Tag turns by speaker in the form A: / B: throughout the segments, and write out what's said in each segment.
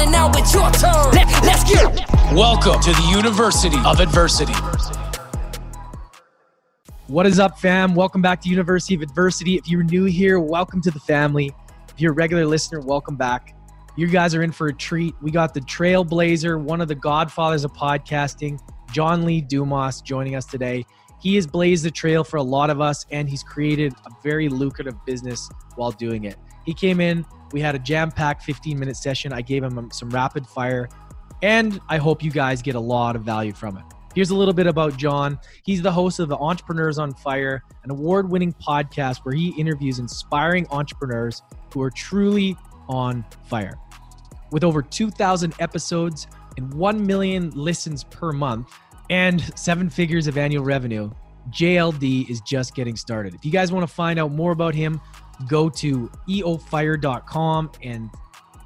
A: And now it's your turn. Let, let's get it.
B: Welcome to the University of Adversity.
C: What is up, fam? Welcome back to University of Adversity. If you're new here, welcome to the family. If you're a regular listener, welcome back. You guys are in for a treat. We got the trailblazer, one of the godfathers of podcasting, John Lee Dumas, joining us today. He has blazed the trail for a lot of us, and he's created a very lucrative business while doing it. He came in, we had a jam packed 15 minute session. I gave him um, some rapid fire and I hope you guys get a lot of value from it. Here's a little bit about John. He's the host of the Entrepreneurs on Fire, an award winning podcast where he interviews inspiring entrepreneurs who are truly on fire. With over 2,000 episodes and 1 million listens per month and seven figures of annual revenue, JLD is just getting started. If you guys want to find out more about him, go to eofire.com. And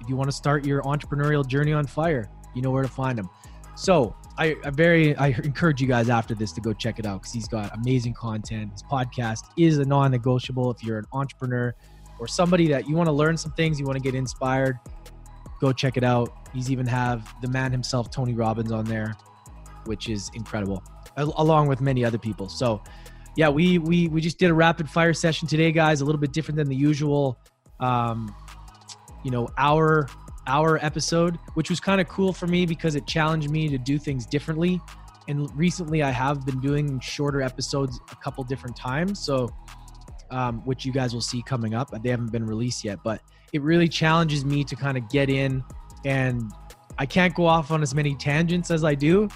C: if you want to start your entrepreneurial journey on fire, you know where to find him. So I, I very I encourage you guys after this to go check it out because he's got amazing content. His podcast is a non-negotiable if you're an entrepreneur or somebody that you want to learn some things, you want to get inspired. Go check it out. He's even have the man himself, Tony Robbins, on there, which is incredible, along with many other people. So, yeah, we we we just did a rapid fire session today, guys. A little bit different than the usual, um, you know, hour hour episode, which was kind of cool for me because it challenged me to do things differently. And recently, I have been doing shorter episodes a couple different times. So, um, which you guys will see coming up. They haven't been released yet, but it really challenges me to kind of get in and I can't go off on as many tangents as I do.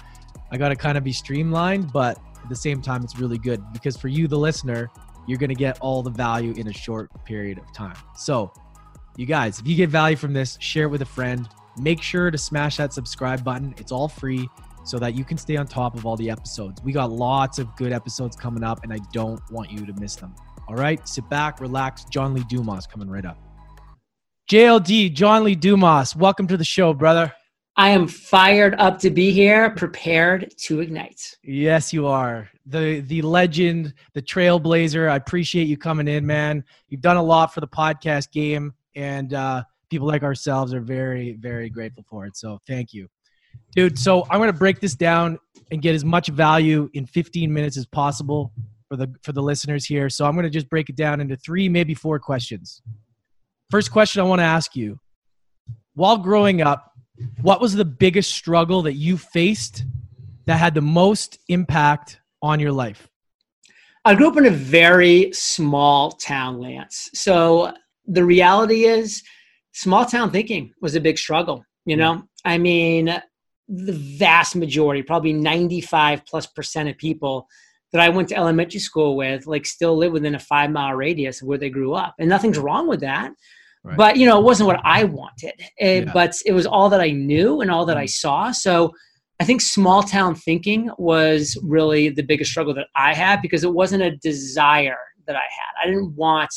C: I got to kind of be streamlined, but at the same time, it's really good because for you, the listener, you're going to get all the value in a short period of time. So, you guys, if you get value from this, share it with a friend. Make sure to smash that subscribe button. It's all free so that you can stay on top of all the episodes. We got lots of good episodes coming up, and I don't want you to miss them. All right, sit back, relax. John Lee Dumas coming right up. JLD, John Lee Dumas, welcome to the show, brother.
D: I am fired up to be here, prepared to ignite.
C: Yes, you are. The the legend, the trailblazer. I appreciate you coming in, man. You've done a lot for the podcast game and uh, people like ourselves are very very grateful for it so thank you dude so i'm going to break this down and get as much value in 15 minutes as possible for the for the listeners here so i'm going to just break it down into three maybe four questions first question i want to ask you while growing up what was the biggest struggle that you faced that had the most impact on your life?
D: I grew up in a very small town, Lance. So the reality is small town thinking was a big struggle you know? I mean the vast majority probably 95 plus percent of people that i went to elementary school with like still live within a five mile radius of where they grew up. And nothing's wrong with that right. but you know it wasn't what i wanted it, yeah. but it was all that i knew and all that i mm. saw so i think small town thinking was really the biggest struggle that i had because it wasn't a desire that i had i didn't want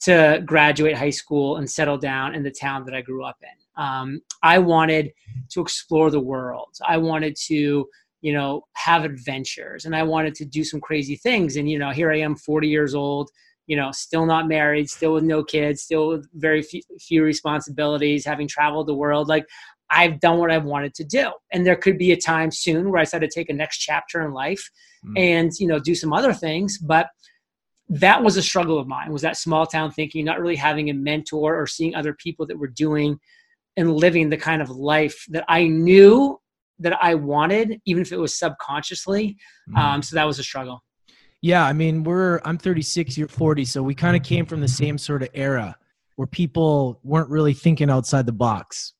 D: to graduate high school and settle down in the town that I grew up in. Um, I wanted to explore the world. I wanted to, you know, have adventures and I wanted to do some crazy things. And, you know, here I am, 40 years old, you know, still not married, still with no kids, still with very few, few responsibilities, having traveled the world. Like, I've done what I've wanted to do. And there could be a time soon where I decide to take a next chapter in life mm. and, you know, do some other things. But that was a struggle of mine was that small town thinking not really having a mentor or seeing other people that were doing and living the kind of life that i knew that i wanted even if it was subconsciously mm. um, so that was a struggle
C: yeah i mean we're i'm 36 you're 40 so we kind of came from the same sort of era where people weren't really thinking outside the box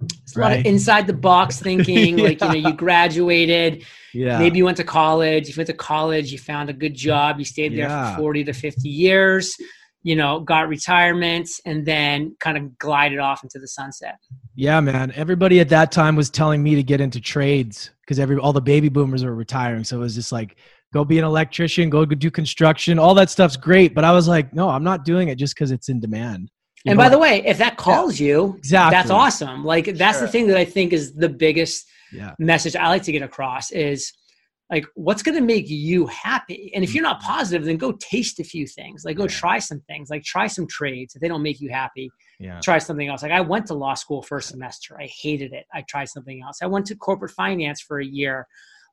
D: it's right. a lot of inside the box thinking. yeah. Like, you know, you graduated. Yeah. Maybe you went to college. If You went to college, you found a good job, you stayed there yeah. for 40 to 50 years. you know, got retirement and then kind of glided off into the sunset.
C: Yeah, man. Everybody at that time was telling me to get into trades because every all the baby boomers were retiring. So it was just like, go be an electrician, go do construction. All that stuff's great, but I was like, no, I'm not doing it just because it's in demand.
D: You and know? by the way, if that calls yeah. you,
C: exactly.
D: that's awesome. Like that's sure. the thing that I think is the biggest
C: yeah.
D: message I like to get across is like what's going to make you happy and if mm. you're not positive then go taste a few things like go try some things like try some trades if they don't make you happy
C: yeah.
D: try something else like i went to law school first semester i hated it i tried something else i went to corporate finance for a year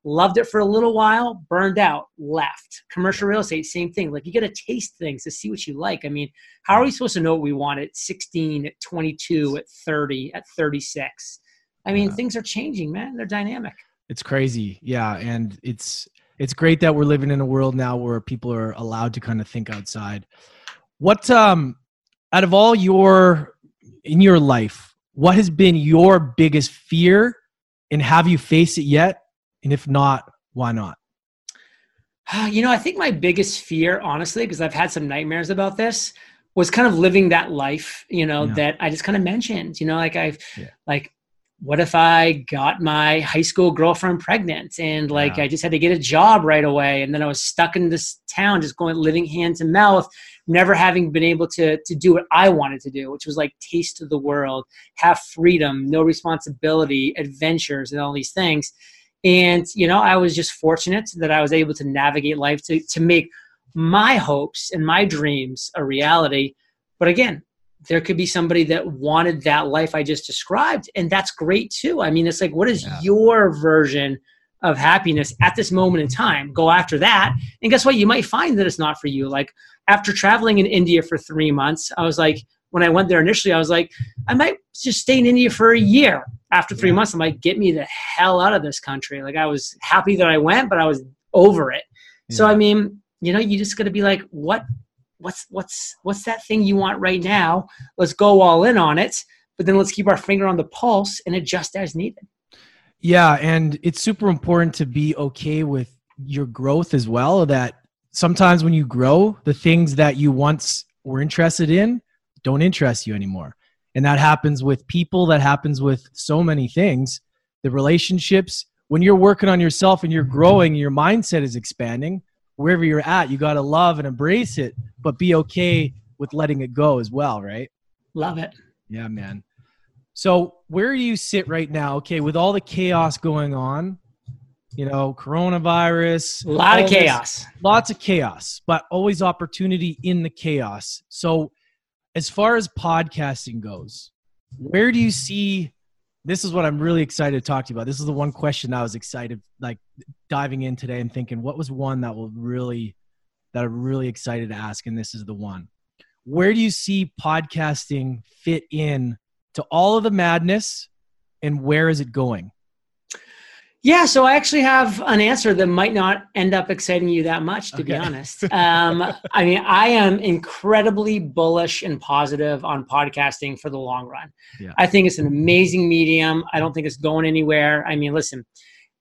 D: loved it for a little while burned out left commercial real estate same thing like you got to taste things to see what you like i mean how are we supposed to know what we want at 16 at 22 at 30 at 36 i mean yeah. things are changing man they're dynamic
C: it's crazy. Yeah. And it's, it's great that we're living in a world now where people are allowed to kind of think outside. What, um, out of all your, in your life, what has been your biggest fear and have you faced it yet? And if not, why not?
D: You know, I think my biggest fear, honestly, because I've had some nightmares about this, was kind of living that life, you know, yeah. that I just kind of mentioned, you know, like I've, yeah. like what if I got my high school girlfriend pregnant and like yeah. I just had to get a job right away and then I was stuck in this town just going living hand to mouth never having been able to to do what I wanted to do which was like taste of the world have freedom no responsibility adventures and all these things and you know I was just fortunate that I was able to navigate life to to make my hopes and my dreams a reality but again there could be somebody that wanted that life I just described, and that's great too. I mean, it's like, what is yeah. your version of happiness at this moment in time? Go after that. And guess what? You might find that it's not for you. Like, after traveling in India for three months, I was like, when I went there initially, I was like, I might just stay in India for a year. After three yeah. months, I'm like, get me the hell out of this country. Like, I was happy that I went, but I was over it. Yeah. So, I mean, you know, you just got to be like, what what's what's what's that thing you want right now let's go all in on it but then let's keep our finger on the pulse and adjust as needed
C: yeah and it's super important to be okay with your growth as well that sometimes when you grow the things that you once were interested in don't interest you anymore and that happens with people that happens with so many things the relationships when you're working on yourself and you're growing your mindset is expanding wherever you're at, you got to love and embrace it, but be okay with letting it go as well, right?
D: Love it.
C: Yeah, man. So, where do you sit right now? Okay, with all the chaos going on, you know, coronavirus,
D: a lot of chaos,
C: this, lots of chaos, but always opportunity in the chaos. So, as far as podcasting goes, where do you see this is what I'm really excited to talk to you about. This is the one question I was excited, like diving in today and thinking, what was one that will really, that I'm really excited to ask? And this is the one. Where do you see podcasting fit in to all of the madness and where is it going?
D: Yeah, so I actually have an answer that might not end up exciting you that much, to okay. be honest. Um, I mean, I am incredibly bullish and positive on podcasting for the long run. Yeah. I think it's an amazing medium. I don't think it's going anywhere. I mean, listen,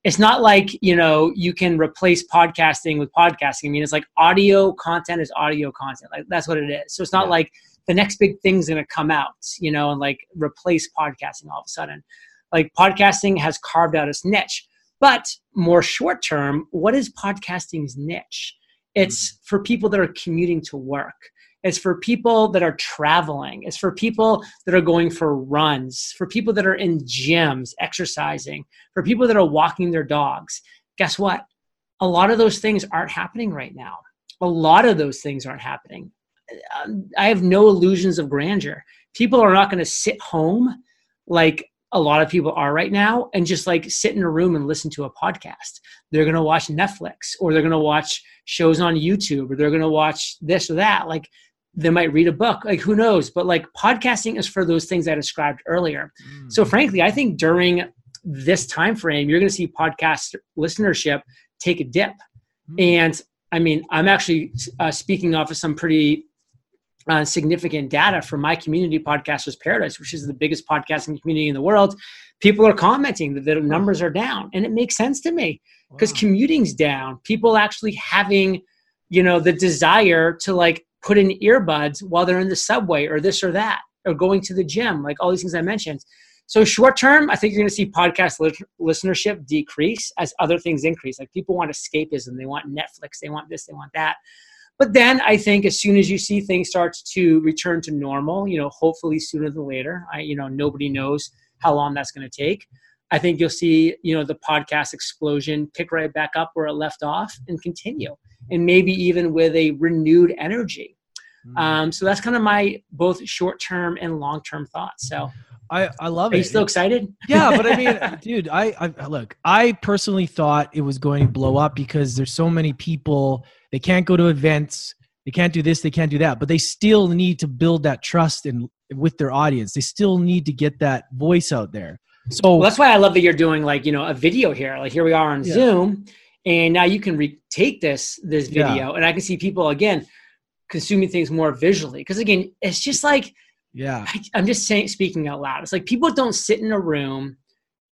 D: it's not like you know you can replace podcasting with podcasting. I mean, it's like audio content is audio content. Like that's what it is. So it's not yeah. like the next big thing's going to come out, you know, and like replace podcasting all of a sudden. Like podcasting has carved out its niche but more short term, what is podcasting's niche? It's mm-hmm. for people that are commuting to work. It's for people that are traveling. It's for people that are going for runs, for people that are in gyms, exercising, for people that are walking their dogs. Guess what? A lot of those things aren't happening right now. A lot of those things aren't happening. Um, I have no illusions of grandeur. People are not going to sit home like a lot of people are right now and just like sit in a room and listen to a podcast. They're going to watch Netflix or they're going to watch shows on YouTube or they're going to watch this or that. Like they might read a book, like who knows? But like podcasting is for those things I described earlier. Mm. So frankly, I think during this time frame, you're going to see podcast listenership take a dip. Mm. And I mean, I'm actually uh, speaking off of some pretty uh, significant data from my community, Podcasters Paradise, which is the biggest podcasting community in the world. People are commenting that the numbers are down, and it makes sense to me because wow. commuting's down. People actually having, you know, the desire to like put in earbuds while they're in the subway or this or that or going to the gym, like all these things I mentioned. So short term, I think you're going to see podcast li- listenership decrease as other things increase. Like people want escapism, they want Netflix, they want this, they want that. But then I think as soon as you see things start to return to normal, you know, hopefully sooner than later. I, you know, nobody knows how long that's going to take. I think you'll see, you know, the podcast explosion pick right back up where it left off and continue, and maybe even with a renewed energy. Mm-hmm. Um, so that's kind of my both short term and long term thoughts. So
C: I, I love
D: Are
C: it.
D: you still excited?
C: yeah, but I mean, dude, I, I look. I personally thought it was going to blow up because there's so many people. They can't go to events. They can't do this. They can't do that. But they still need to build that trust and with their audience. They still need to get that voice out there. So
D: well, that's why I love that you're doing like you know a video here. Like here we are on
C: Yeah.
D: Zoom, and now you can retake this this
C: Yeah.
D: video, and I can see people again consuming things more visually. Because again, it's just like
C: yeah,
D: I, I'm just saying, speaking out loud. It's like people don't sit in a room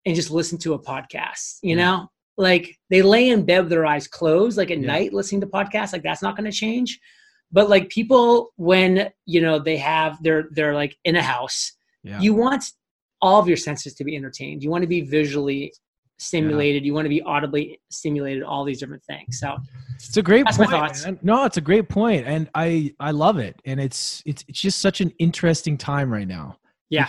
D: and just listen to a podcast. You
C: Yeah.
D: know, like they lay in bed with their eyes closed, like at
C: Yeah.
D: night, listening to podcasts. Like that's not going to change. But like people, when you know they have they're they're like in a house,
C: yeah.
D: you want all of your senses to be entertained. You want to be visually stimulated. You want to be audibly stimulated. All these different things. So
C: It's a great
D: That's my
C: point.
D: thoughts.
C: man. No, it's a great point, and I I love it. And it's it's it's just such an interesting time right now.
D: yeah,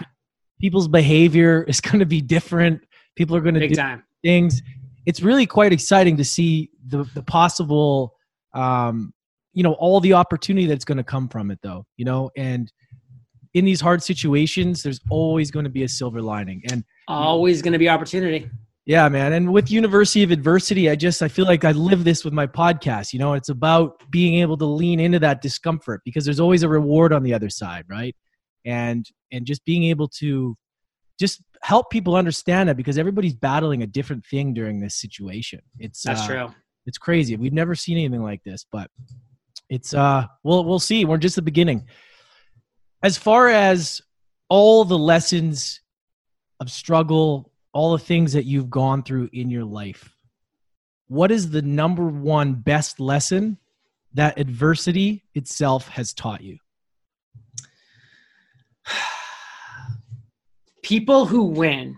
C: People's behavior is going to be different. People are going to
D: big
C: do
D: time.
C: things. It's really quite exciting to see the the possible, um, you know, all the opportunity that's going to come from it, though. You know, and in these hard situations, there's always going to be a silver lining. And
D: Always going to be opportunity.
C: Yeah, man. And with University of Adversity, I just I feel like I live this with my podcast. You know, it's about being able to lean into that discomfort because there's always a reward on the other side, right? And and just being able to just help people understand that because everybody's battling a different thing during this situation. It's
D: That's
C: uh,
D: true.
C: It's crazy. We've never seen anything like this, but it's uh we'll we'll see. We're just the beginning. As far as all the lessons of struggle, all the things that you've gone through in your life, what is the number one best lesson that adversity itself has taught you?
D: people who win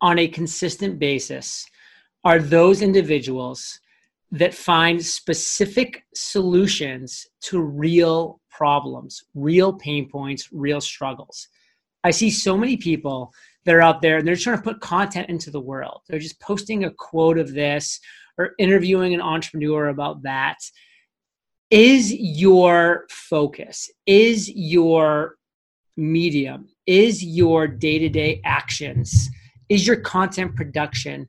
D: on a consistent basis are those individuals that find specific solutions to real problems, real pain points, real struggles. I see so many people that are out there and they're trying to put content into the world. They're just posting a quote of this or interviewing an entrepreneur about that. Is your focus, is your medium, is your day to day actions, is your content production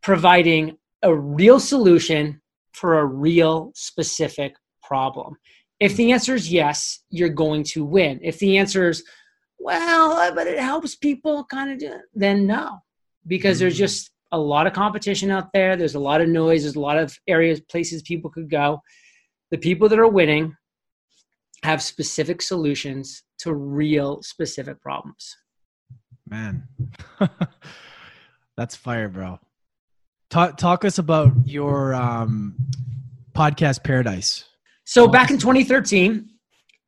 D: providing a real solution for a real specific problem? If the answer is yes, you're going to win. If the answer is, well, but it helps people kind of do, then no, because there's just a lot of competition out there. There's a lot of noise. There's a lot of areas, places people could go. The people that are winning have specific solutions to real specific problems.
C: Man. That's fire, bro. Talk talk us about your um podcast paradise.
D: So back in 2013,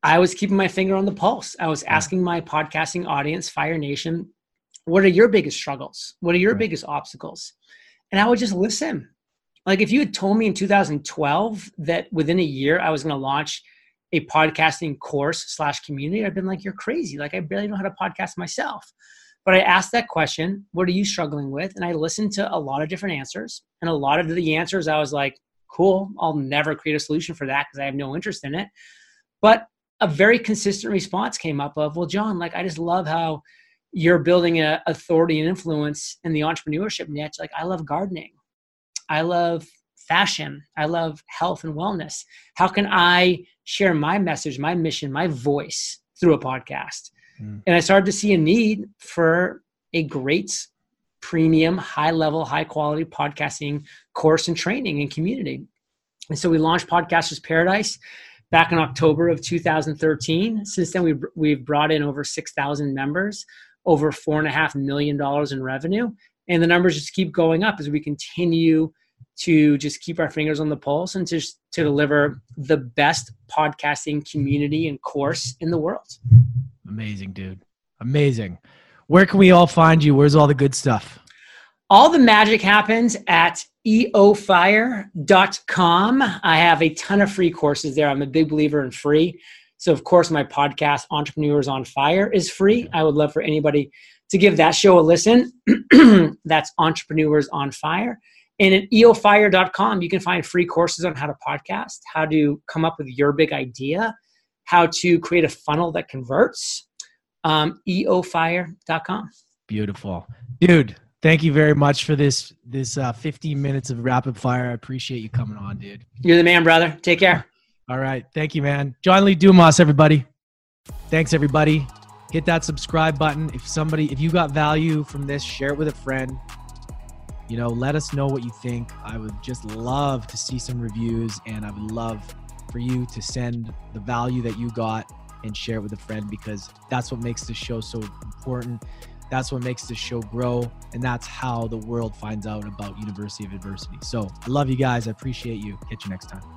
D: I was keeping my finger on the pulse. I was asking my podcasting audience, Fire Nation, what are your biggest struggles? What are your
C: Right.
D: biggest obstacles? And I would just listen. Like if you had told me in 2012 that within a year I was going to launch a podcasting course slash community, I'd been like, you're crazy. Like I barely know how to podcast myself. But I asked that question, what are you struggling with? And I listened to a lot of different answers. And a lot of the answers I was like, cool, I'll never create a solution for that because I have no interest in it. But a very consistent response came up of, well, John, like I just love how you're building a authority and influence in the entrepreneurship niche. Like I love gardening. I love fashion. I love health and wellness. How can I share my message, my mission, my voice through a podcast?
C: Mm.
D: And I started to see a need for a great premium, high level, high quality podcasting course and training and community. And so we launched Podcasters Paradise back in October of 2013. Since then, we've, we've brought in over 6,000 members, over $4.5 million in revenue. And the numbers just keep going up as we continue to just keep our fingers on the pulse and to, to deliver the best podcasting community and course in the world.
C: Amazing, dude. Amazing. Where can we all find you? Where's all the good stuff?
D: All the magic happens at eofire.com. I have a ton of free courses there. I'm a big believer in free. So, of course, my podcast, Entrepreneurs on Fire, is free. I would love for anybody to give that show a listen. That's Entrepreneurs on Fire. And at eofire.com, you can find free courses on how to podcast, how to come up with your big idea, how to create a funnel that converts. Um, eofire.com.
C: Beautiful. Dude, thank you very much for this this uh, 15 minutes of rapid fire. I appreciate you coming on, dude.
D: You're the man, brother. Take care.
C: All right. Thank you, man. John Lee Dumas, everybody. Thanks, everybody. Hit that subscribe button. If somebody, if you got value from this, share it with a friend. You know, let us know what you think. I would just love to see some reviews, and I would love for you to send the value that you got and share it with a friend because that's what makes this show so important. That's what makes this show grow, and that's how the world finds out about University of Adversity. So I love you guys. I appreciate you. Catch you next time.